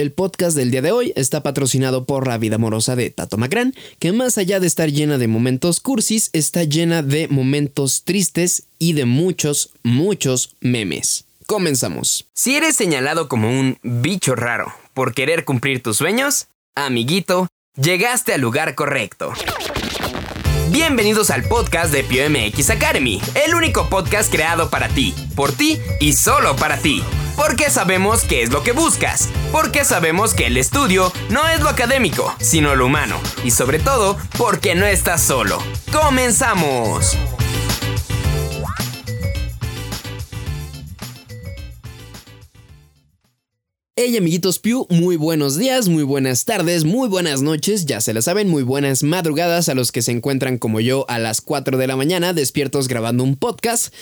El podcast del día de hoy está patrocinado por la vida amorosa de Tato Macrán, que más allá de estar llena de momentos cursis, está llena de momentos tristes y de muchos, muchos memes. Comenzamos. Si eres señalado como un bicho raro por querer cumplir tus sueños, amiguito, llegaste al lugar correcto. Bienvenidos al podcast de PioMX Academy, el único podcast creado para ti, por ti y solo para ti. Porque sabemos qué es lo que buscas, porque sabemos que el estudio no es lo académico, sino lo humano, y sobre todo porque no estás solo. ¡Comenzamos! Hey amiguitos Pew, muy buenos días, muy buenas tardes, muy buenas noches, ya se la saben, muy buenas madrugadas a los que se encuentran como yo a las 4 de la mañana despiertos grabando un podcast.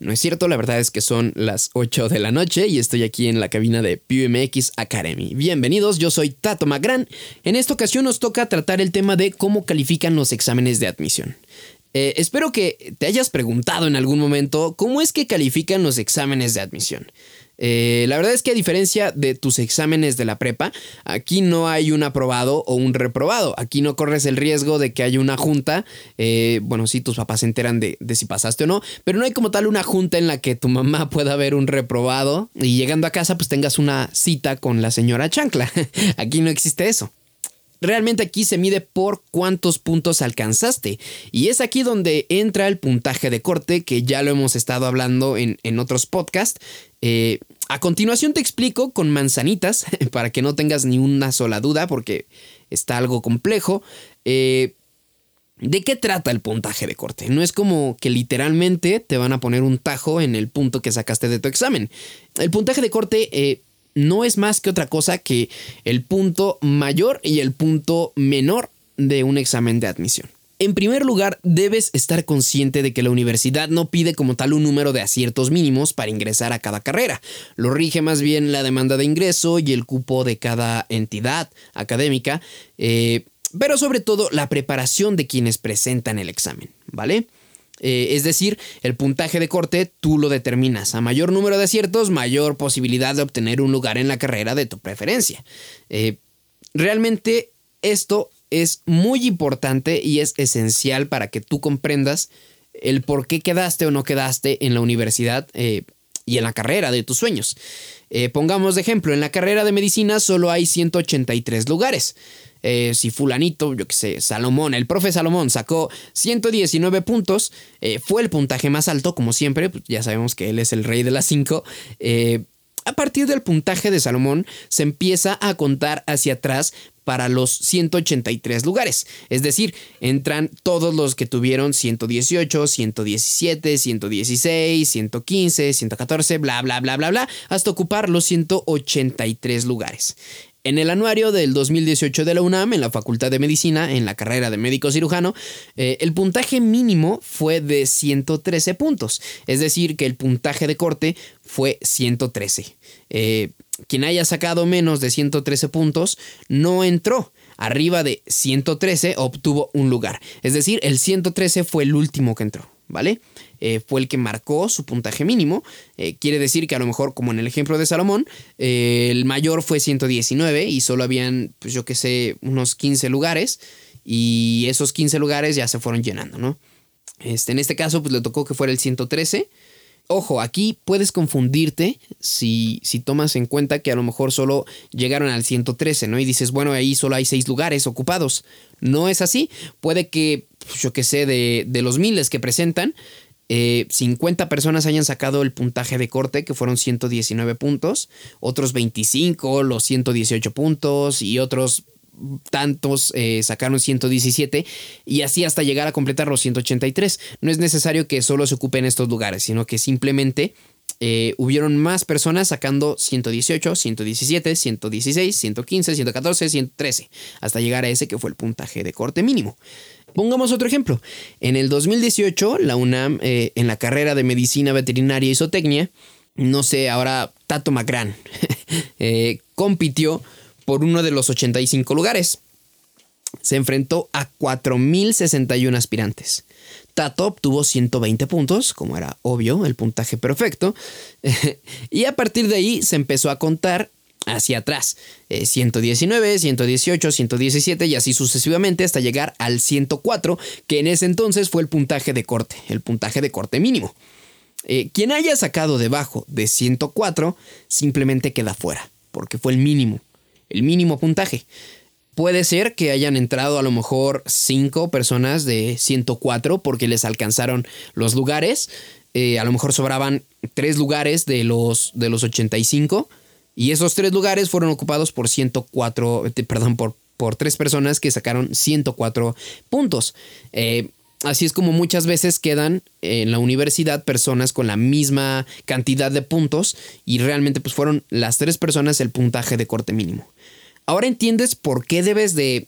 No es cierto, la verdad es que son las 8 de la noche y estoy aquí en la cabina de PUMX Academy. Bienvenidos, yo soy Tato Magran. En esta ocasión nos toca tratar el tema de cómo califican los exámenes de admisión. Eh, espero que te hayas preguntado en algún momento cómo es que califican los exámenes de admisión. Eh, la verdad es que a diferencia de tus exámenes de la prepa, aquí no hay un aprobado o un reprobado. Aquí no corres el riesgo de que haya una junta. Eh, bueno, sí, tus papás se enteran de, de, si pasaste o no, pero no hay como tal una junta en la que tu mamá pueda ver un reprobado y llegando a casa pues tengas una cita con la señora Chancla. aquí no existe eso. Realmente aquí se mide por cuántos puntos alcanzaste. Y es aquí donde entra el puntaje de corte, que ya lo hemos estado hablando en, en otros podcasts. Eh, a continuación te explico con manzanitas, para que no tengas ni una sola duda, porque está algo complejo. Eh, ¿De qué trata el puntaje de corte? No es como que literalmente te van a poner un tajo en el punto que sacaste de tu examen. El puntaje de corte eh, no es más que otra cosa que el punto mayor y el punto menor de un examen de admisión. En primer lugar, debes estar consciente de que la universidad no pide como tal un número de aciertos mínimos para ingresar a cada carrera. Lo rige más bien la demanda de ingreso y el cupo de cada entidad académica, eh, pero sobre todo la preparación de quienes presentan el examen, ¿vale? Eh, es decir, el puntaje de corte tú lo determinas. A mayor número de aciertos, mayor posibilidad de obtener un lugar en la carrera de tu preferencia. Eh, realmente esto es muy importante y es esencial para que tú comprendas el por qué quedaste o no quedaste en la universidad eh, y en la carrera de tus sueños. pongamos de ejemplo, en la carrera de medicina solo hay 183 lugares. Eh, si fulanito, yo que sé, Salomón, el profe Salomón sacó 119 puntos, eh, fue el puntaje más alto, como siempre, pues ya sabemos que él es el rey de las 5. A partir del puntaje de Salomón se empieza a contar hacia atrás para los 183 lugares. Es decir, entran todos los que tuvieron 118, 117, 116, 115, 114, bla, bla, bla, bla, bla, hasta ocupar los 183 lugares. En el anuario del 2018 de la UNAM, en la Facultad de Medicina, en la carrera de médico cirujano, eh, el puntaje mínimo fue de 113 puntos. Es decir, que el puntaje de corte fue 113. Eh, quien haya sacado menos de 113 puntos no entró. Arriba de 113 obtuvo un lugar. Es decir, el 113 fue el último que entró. ¿Vale? Eh, fue el que marcó su puntaje mínimo. Eh, quiere decir que a lo mejor, como en el ejemplo de Salomón, eh, el mayor fue 119 y solo habían, pues yo qué sé, unos 15 lugares. Y esos 15 lugares ya se fueron llenando, ¿no? Este, en este caso, pues le tocó que fuera el 113. Ojo, aquí puedes confundirte si, si tomas en cuenta que a lo mejor solo llegaron al 113, ¿no? Y dices, bueno, ahí solo hay 6 lugares ocupados. No es así. Puede que, pues, yo qué sé, de, de los miles que presentan, 50 eh, personas hayan sacado el puntaje de corte, que fueron 119 puntos, otros 25 los 118 puntos y otros tantos eh, sacaron 117 y así hasta llegar a completar los 183. No es necesario que solo se ocupen estos lugares, sino que simplemente eh, hubieron más personas sacando 118, 117, 116, 115, 114, 113, hasta llegar a ese que fue el puntaje de corte mínimo. Pongamos otro ejemplo. En el 2018, la UNAM, eh, en la carrera de Medicina Veterinaria y Zootecnia, no sé, ahora Tato Macrán, eh, compitió por uno de los 85 lugares. Se enfrentó a 4.061 aspirantes. Tato obtuvo 120 puntos, como era obvio, el puntaje perfecto. y a partir de ahí se empezó a contar hacia atrás. 119, 118, 117 y así sucesivamente hasta llegar al 104, que en ese entonces fue el puntaje de corte, el puntaje de corte mínimo. Eh, quien haya sacado debajo de 104 simplemente queda fuera, porque fue el mínimo, el mínimo puntaje. Puede ser que hayan entrado a lo mejor 5 personas de 104 porque les alcanzaron los lugares. Eh, a lo mejor sobraban 3 lugares de los, de los 85 y esos tres lugares fueron ocupados por 104, eh, perdón, por, por tres personas que sacaron 104 puntos. Eh, así es como muchas veces quedan en la universidad personas con la misma cantidad de puntos y realmente pues fueron las tres personas el puntaje de corte mínimo. Ahora entiendes por qué debes de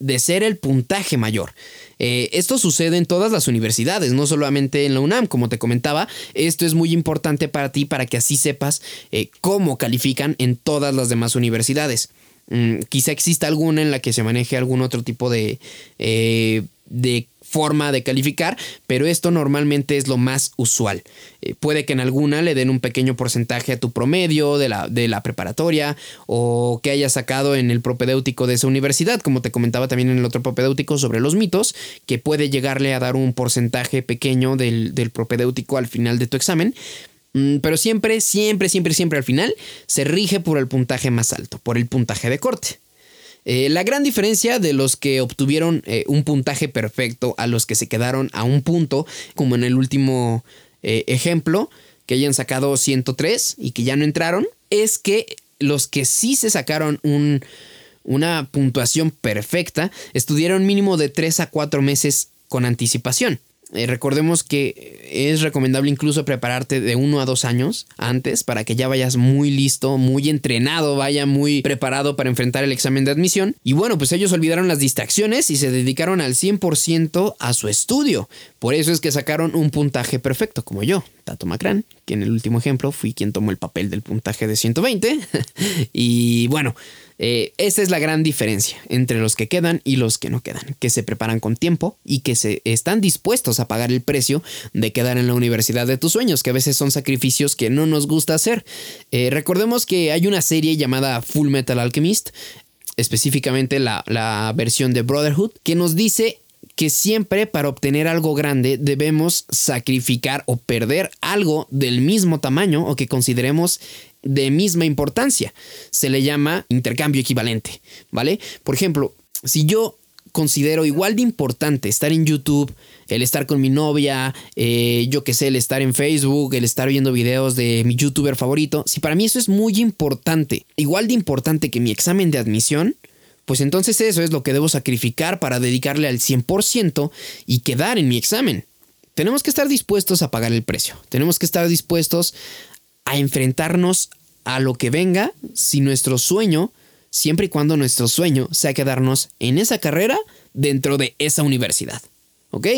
de ser el puntaje mayor. Eh, esto sucede en todas las universidades, no solamente en la UNAM, como te comentaba. Esto es muy importante para ti para que así sepas eh, cómo califican en todas las demás universidades. Mm, quizá exista alguna en la que se maneje algún otro tipo de, eh, de forma de calificar, pero esto normalmente es lo más usual. Eh, puede que en alguna le den un pequeño porcentaje a tu promedio de la, de la preparatoria o que hayas sacado en el propedéutico de esa universidad, como te comentaba también en el otro propedéutico sobre los mitos, que puede llegarle a dar un porcentaje pequeño del, del propedéutico al final de tu examen. Mm, pero siempre, siempre, siempre, siempre al final se rige por el puntaje más alto, por el puntaje de corte. Eh, la gran diferencia de los que obtuvieron eh, un puntaje perfecto a los que se quedaron a un punto, como en el último eh, ejemplo, que hayan sacado 103 y que ya no entraron, es que los que sí se sacaron una puntuación perfecta estudiaron mínimo de 3 a 4 meses con anticipación. Eh, recordemos que es recomendable incluso prepararte de uno a dos años antes para que ya vayas muy listo, muy entrenado, vaya muy preparado para enfrentar el examen de admisión. Y bueno, pues ellos olvidaron las distracciones y se dedicaron al 100% a su estudio. Por eso es que sacaron un puntaje perfecto, como yo, Tato Macran, que en el último ejemplo fui quien tomó el papel del puntaje de 120. y bueno, eh, esa es la gran diferencia entre los que quedan y los que no quedan, que se preparan con tiempo y que se están dispuestos a pagar el precio de quedar en la universidad de tus sueños, que a veces son sacrificios que no nos gusta hacer. Eh, recordemos que hay una serie llamada Full Metal Alchemist, específicamente la, la versión de Brotherhood, que nos dice que siempre para obtener algo grande debemos sacrificar o perder algo del mismo tamaño o que consideremos de misma importancia. Se le llama intercambio equivalente, ¿vale? Por ejemplo, si yo considero igual de importante estar en YouTube, el estar con mi novia, eh, yo que sé, el estar en Facebook, el estar viendo videos de mi youtuber favorito, si para mí eso es muy importante, igual de importante que mi examen de admisión, pues entonces eso es lo que debo sacrificar para dedicarle al 100% y quedar en mi examen. Tenemos que estar dispuestos a pagar el precio, tenemos que estar dispuestos a enfrentarnos a lo que venga si nuestro sueño, siempre y cuando nuestro sueño sea quedarnos en esa carrera dentro de esa universidad. ¿Ok?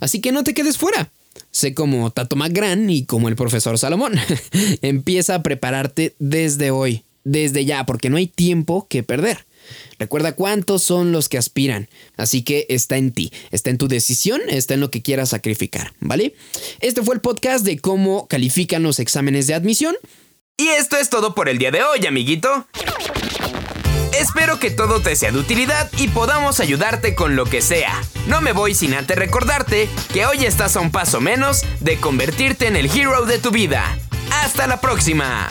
Así que no te quedes fuera. Sé como Tato McGran y como el profesor Salomón. Empieza a prepararte desde hoy, desde ya, porque no hay tiempo que perder. Recuerda cuántos son los que aspiran, así que está en ti, está en tu decisión, está en lo que quieras sacrificar, ¿vale? Este fue el podcast de cómo califican los exámenes de admisión. Y esto es todo por el día de hoy, amiguito. Espero que todo te sea de utilidad y podamos ayudarte con lo que sea. No me voy sin antes recordarte que hoy estás a un paso menos de convertirte en el hero de tu vida. ¡Hasta la próxima!